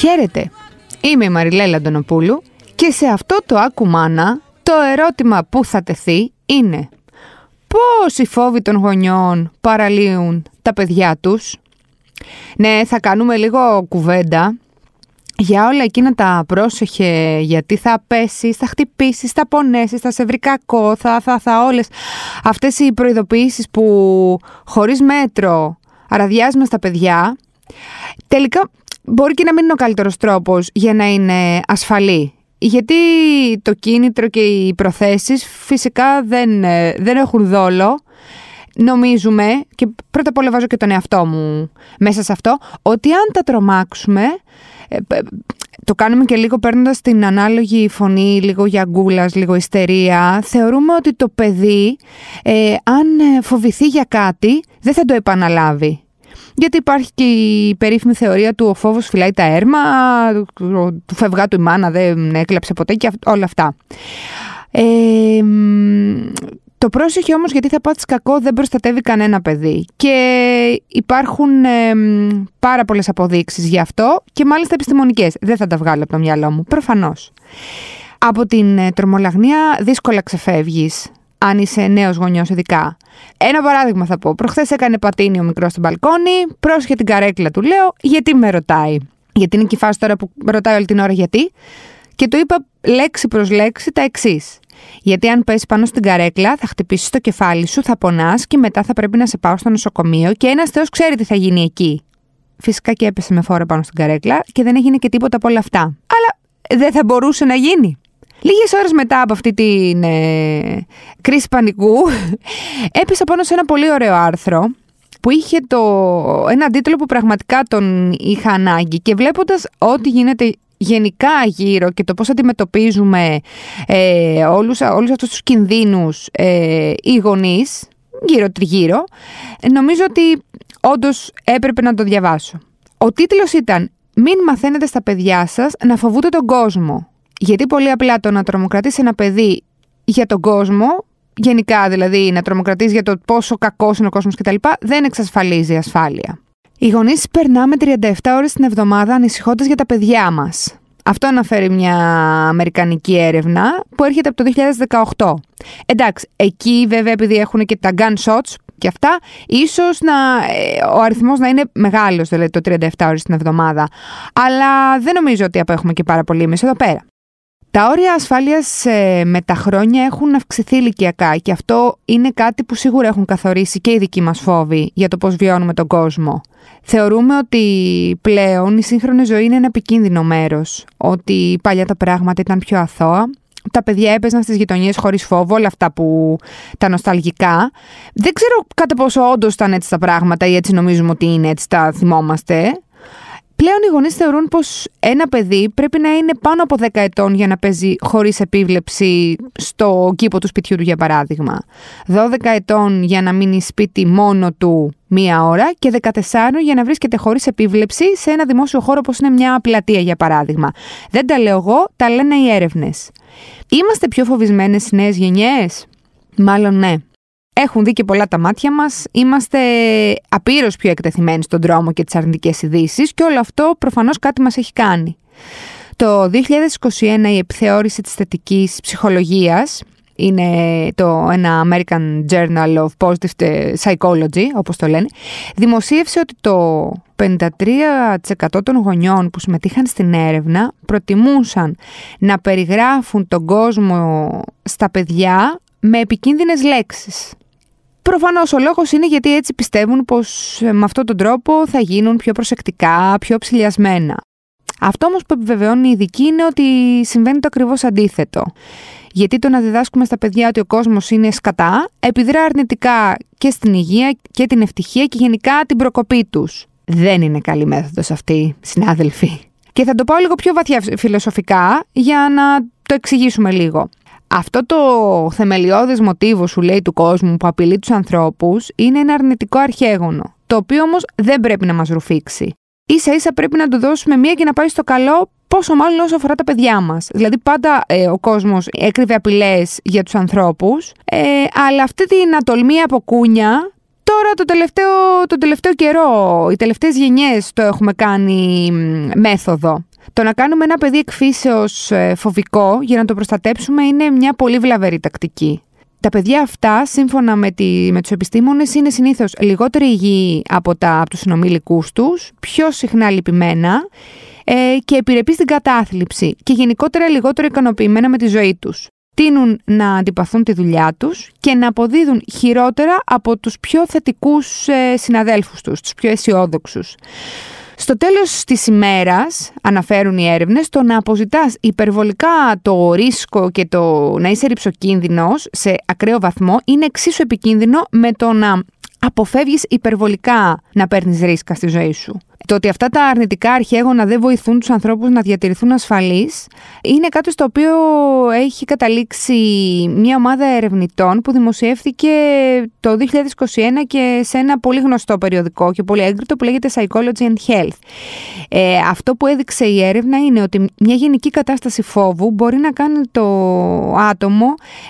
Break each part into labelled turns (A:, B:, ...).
A: Χαίρετε, είμαι η Μαριλέλα Αντωνοπούλου και σε αυτό το ακουμάνα το ερώτημα που θα τεθεί είναι πώς οι φόβοι των γονιών παραλύουν τα παιδιά τους; Ναι, θα κάνουμε λίγο κουβέντα για όλα εκείνα τα πρόσεχε, γιατί θα πέσεις, θα χτυπήσεις, θα πονέσεις, θα σε βρει κακό, θα, θα, θα όλες αυτές οι προειδοποιήσεις που χωρίς μέτρο αραδιάζουμε στα παιδιά, τελικά μπορεί και να μην είναι ο καλύτερος τρόπος για να είναι ασφαλή. Γιατί το κίνητρο και οι προθέσεις φυσικά δεν, ε, δεν έχουν δόλο. Νομίζουμε, και πρώτα απ' όλα βάζω και τον εαυτό μου μέσα σε αυτό, ότι αν τα τρομάξουμε, ε, το κάνουμε και λίγο παίρνοντας την ανάλογη φωνή, λίγο για γκούλας, λίγο ιστερία, θεωρούμε ότι το παιδί, ε, αν φοβηθεί για κάτι, δεν θα το επαναλάβει. Γιατί υπάρχει και η περίφημη θεωρία του ο φόβος φυλάει τα έρμα, του φευγά του η μάνα δεν έκλαψε ποτέ και όλα αυτά. Ε, το πρόσεχε όμως γιατί θα πάθεις κακό δεν προστατεύει κανένα παιδί και υπάρχουν ε, πάρα πολλές αποδείξεις γι' αυτό και μάλιστα επιστημονικές. Δεν θα τα βγάλω από το μυαλό μου, προφανώς. Από την ε, τρομολαγνία δύσκολα ξεφεύγεις αν είσαι νέος γονιός, ειδικά. Ένα παράδειγμα θα πω. Προχθές έκανε πατίνι ο μικρός στο μπαλκόνι, πρόσχε την καρέκλα του, λέω, γιατί με ρωτάει. Γιατί είναι και η φάση τώρα που ρωτάει όλη την ώρα γιατί. Και του είπα λέξη προς λέξη τα εξής. Γιατί αν πέσει πάνω στην καρέκλα, θα χτυπήσεις το κεφάλι σου, θα πονάς και μετά θα πρέπει να σε πάω στο νοσοκομείο και ένας Θεός ξέρει τι θα γίνει εκεί. Φυσικά και έπεσε με φόρα πάνω στην καρέκλα και δεν έγινε και τίποτα από όλα αυτά. Αλλά δεν θα μπορούσε να γίνει. Λίγες ώρες μετά από αυτή την ε, κρίση πανικού, έπεσα πάνω σε ένα πολύ ωραίο άρθρο που είχε το, ένα τίτλο που πραγματικά τον είχα ανάγκη και βλέποντας ό,τι γίνεται γενικά γύρω και το πώς αντιμετωπίζουμε ε, όλους, όλους αυτούς τους κινδύνους ε, οι γονείς, γύρω τριγύρω, νομίζω ότι όντως έπρεπε να το διαβάσω. Ο τίτλος ήταν «Μην μαθαίνετε στα παιδιά σας να φοβούνται τον κόσμο». Γιατί πολύ απλά το να τρομοκρατήσει ένα παιδί για τον κόσμο, γενικά δηλαδή να τρομοκρατήσει για το πόσο κακός είναι ο κόσμος κτλ., δεν εξασφαλίζει ασφάλεια. Οι γονείς περνάμε 37 ώρες την εβδομάδα ανησυχώντας για τα παιδιά μας. Αυτό αναφέρει μια αμερικανική έρευνα που έρχεται από το 2018. Εντάξει, εκεί βέβαια επειδή έχουν και τα gunshots και αυτά, ίσως να, ε, ο αριθμός να είναι μεγάλος, δηλαδή το 37 ώρες την εβδομάδα. Αλλά δεν νομίζω ότι απέχουμε και πάρα πολύ εμείς εδώ πέρα. Τα όρια ασφάλειας ε, με τα χρόνια έχουν αυξηθεί ηλικιακά και αυτό είναι κάτι που σίγουρα έχουν καθορίσει και οι δικοί μας φόβοι για το πώς βιώνουμε τον κόσμο. Θεωρούμε ότι πλέον η σύγχρονη ζωή είναι ένα επικίνδυνο μέρος, ότι παλιά τα πράγματα ήταν πιο αθώα, τα παιδιά έπαιζαν στις γειτονιές χωρίς φόβο, όλα αυτά που τα νοσταλγικά. Δεν ξέρω κατά πόσο όντως ήταν έτσι τα πράγματα ή έτσι νομίζουμε ότι είναι, έτσι τα θυμόμαστε. Πλέον οι γονείς θεωρούν πως ένα παιδί πρέπει να είναι πάνω από 10 ετών για να παίζει χωρίς επίβλεψη στο κήπο του σπιτιού του, για παράδειγμα. 12 ετών για να μείνει σπίτι μόνο του μία ώρα και 14 για να βρίσκεται χωρίς επίβλεψη σε ένα δημόσιο χώρο όπω είναι μια πλατεία, για παράδειγμα. Δεν τα λέω εγώ, τα λένε οι έρευνες. Είμαστε πιο φοβισμένες οι νέες γενιές; Μάλλον ναι έχουν δει και πολλά τα μάτια μας, είμαστε απείρως πιο εκτεθειμένοι στον δρόμο και τις αρνητικές ειδήσεις και όλο αυτό προφανώς κάτι μας έχει κάνει. Το 2021 η επιθεώρηση της θετικής ψυχολογίας είναι το ένα American Journal of Positive Psychology, όπως το λένε, δημοσίευσε ότι το 53% των γονιών που συμμετείχαν στην έρευνα προτιμούσαν να περιγράφουν τον κόσμο στα παιδιά με επικίνδυνες λέξεις. Προφανώς ο λόγος είναι γιατί έτσι πιστεύουν πως ε, με αυτόν τον τρόπο θα γίνουν πιο προσεκτικά, πιο ψηλιασμένα. Αυτό όμως που επιβεβαιώνει οι ειδικοί είναι ότι συμβαίνει το ακριβώς αντίθετο. Γιατί το να διδάσκουμε στα παιδιά ότι ο κόσμος είναι σκατά, επιδρά αρνητικά και στην υγεία και την ευτυχία και γενικά την προκοπή τους. Δεν είναι καλή μέθοδος αυτή, συνάδελφοι. Και θα το πάω λίγο πιο βαθιά φιλοσοφικά για να το εξηγήσουμε λίγο. Αυτό το θεμελιώδες μοτίβο σου λέει του κόσμου που απειλεί τους ανθρώπους είναι ένα αρνητικό αρχαίγωνο, το οποίο όμως δεν πρέπει να μας ρουφήξει. Ίσα ίσα πρέπει να του δώσουμε μία και να πάει στο καλό πόσο μάλλον όσο αφορά τα παιδιά μας. Δηλαδή πάντα ε, ο κόσμος έκρυβε απειλές για τους ανθρώπους, ε, αλλά αυτή την ατολμή από κούνια τώρα το τελευταίο, το τελευταίο καιρό, οι τελευταίες γενιές το έχουμε κάνει μέθοδο. Το να κάνουμε ένα παιδί εκφύσεως ε, φοβικό για να το προστατέψουμε είναι μια πολύ βλαβερή τακτική. Τα παιδιά αυτά, σύμφωνα με, τη, με τους επιστήμονες, είναι συνήθως λιγότερο υγιή από, τα, από τους συνομιλικούς τους, πιο συχνά λυπημένα ε, και επιρρεπείς στην κατάθλιψη και γενικότερα λιγότερο ικανοποιημένα με τη ζωή τους. Τίνουν να αντιπαθούν τη δουλειά τους και να αποδίδουν χειρότερα από τους πιο θετικούς ε, συναδέλφους τους, τους πιο αισιόδοξους. Στο τέλος της ημέρας, αναφέρουν οι έρευνες, το να αποζητάς υπερβολικά το ρίσκο και το να είσαι ρηψοκίνδυνος σε ακραίο βαθμό είναι εξίσου επικίνδυνο με το να αποφεύγεις υπερβολικά να παίρνεις ρίσκα στη ζωή σου. Το ότι αυτά τα αρνητικά αρχαίγωνα δεν βοηθούν τους ανθρώπους να διατηρηθούν ασφαλείς είναι κάτι στο οποίο έχει καταλήξει μια ομάδα ερευνητών που δημοσιεύθηκε το 2021 και σε ένα πολύ γνωστό περιοδικό και πολύ έγκριτο που λέγεται Psychology and Health. Ε, αυτό που έδειξε η έρευνα είναι ότι μια γενική κατάσταση φόβου μπορεί να κάνει το άτομο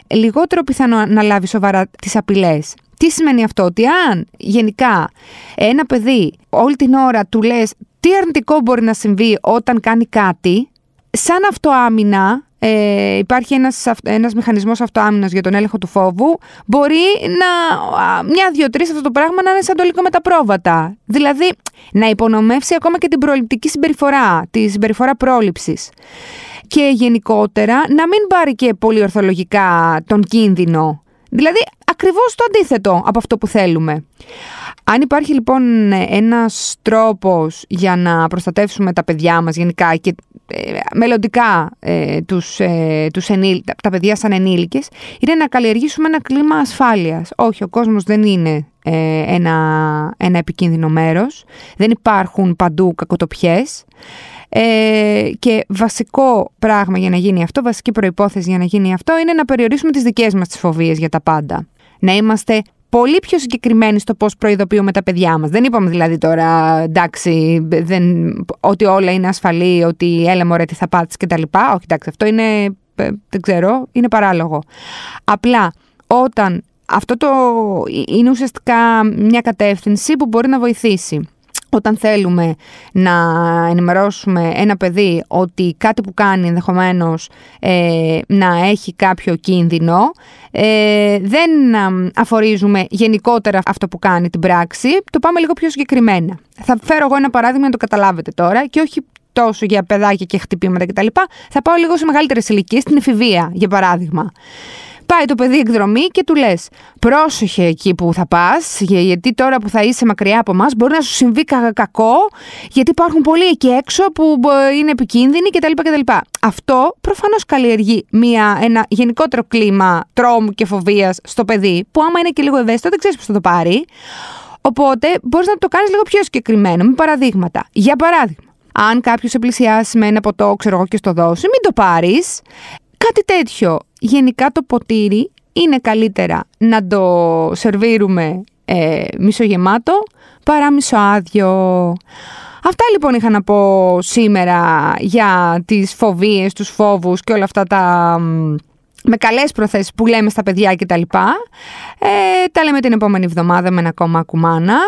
A: λιγότερο πιθανό να λάβει σοβαρά τις απειλές. Τι σημαίνει αυτό, ότι αν γενικά ένα παιδί όλη την ώρα του λες τι αρνητικό μπορεί να συμβεί όταν κάνει κάτι, σαν αυτοάμυνα, ε, υπάρχει ένας, ένας μηχανισμός αυτοάμυνας για τον έλεγχο του φόβου, μπορεί να μια, δύο, τρεις αυτό το πράγμα να είναι σαν το λίγο με τα πρόβατα. Δηλαδή να υπονομεύσει ακόμα και την προληπτική συμπεριφορά, τη συμπεριφορά πρόληψης. Και γενικότερα να μην πάρει και πολύ ορθολογικά τον κίνδυνο Δηλαδή, ακριβώς το αντίθετο από αυτό που θέλουμε. Αν υπάρχει λοιπόν ένας τρόπος για να προστατεύσουμε τα παιδιά μας γενικά και ε, μελλοντικά ε, τους, ε, τους τα παιδιά σαν ενήλικες, είναι να καλλιεργήσουμε ένα κλίμα ασφάλειας. Όχι, ο κόσμος δεν είναι ε, ένα, ένα επικίνδυνο μέρος, δεν υπάρχουν παντού κακοτοπιές. Ε, και βασικό πράγμα για να γίνει αυτό, βασική προϋπόθεση για να γίνει αυτό είναι να περιορίσουμε τις δικές μας τις φοβίες για τα πάντα. Να είμαστε πολύ πιο συγκεκριμένοι στο πώς προειδοποιούμε τα παιδιά μας. Δεν είπαμε δηλαδή τώρα, εντάξει, δεν, ότι όλα είναι ασφαλή, ότι έλα μωρέ τι θα πάθεις και τα λοιπά. Όχι, εντάξει, αυτό είναι, ε, δεν ξέρω, είναι παράλογο. Απλά όταν αυτό το είναι ουσιαστικά μια κατεύθυνση που μπορεί να βοηθήσει όταν θέλουμε να ενημερώσουμε ένα παιδί ότι κάτι που κάνει ενδεχομένως ε, να έχει κάποιο κίνδυνο, ε, δεν αφορίζουμε γενικότερα αυτό που κάνει την πράξη, το πάμε λίγο πιο συγκεκριμένα. Θα φέρω εγώ ένα παράδειγμα να το καταλάβετε τώρα και όχι τόσο για παιδάκια και χτυπήματα κτλ. Θα πάω λίγο σε μεγαλύτερες ηλικίες, στην εφηβεία για παράδειγμα. Πάει το παιδί εκδρομή και του λες: Πρόσεχε εκεί που θα πας, γιατί τώρα που θα είσαι μακριά από εμάς μπορεί να σου συμβεί κακό, γιατί υπάρχουν πολλοί εκεί έξω που είναι επικίνδυνοι κτλ. κτλ. Αυτό προφανώς καλλιεργεί μια, ένα γενικότερο κλίμα τρόμου και φοβίας στο παιδί, που άμα είναι και λίγο ευαίσθητο, δεν ξέρεις πώς θα το πάρει. Οπότε μπορείς να το κάνεις λίγο πιο συγκεκριμένο, με παραδείγματα. Για παράδειγμα, αν κάποιος σε πλησιάσει με ένα ποτό, ξέρω εγώ, και στο δώσει, μην το πάρεις. Κάτι τέτοιο. Γενικά το ποτήρι είναι καλύτερα να το σερβίρουμε ε, μισογεμάτο παρά μισοάδιο. Αυτά λοιπόν είχα να πω σήμερα για τις φοβίες, τους φόβους και όλα αυτά τα με καλές προθέσεις που λέμε στα παιδιά και τα λοιπά. Ε, τα λέμε την επόμενη εβδομάδα με ένα ακόμα ακουμάνα.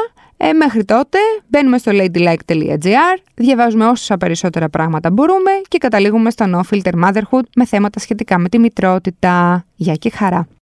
A: Ε, μέχρι τότε μπαίνουμε στο ladylike.gr, διαβάζουμε όσα περισσότερα πράγματα μπορούμε και καταλήγουμε στο No Filter Motherhood με θέματα σχετικά με τη μητρότητα. Γεια και χαρά!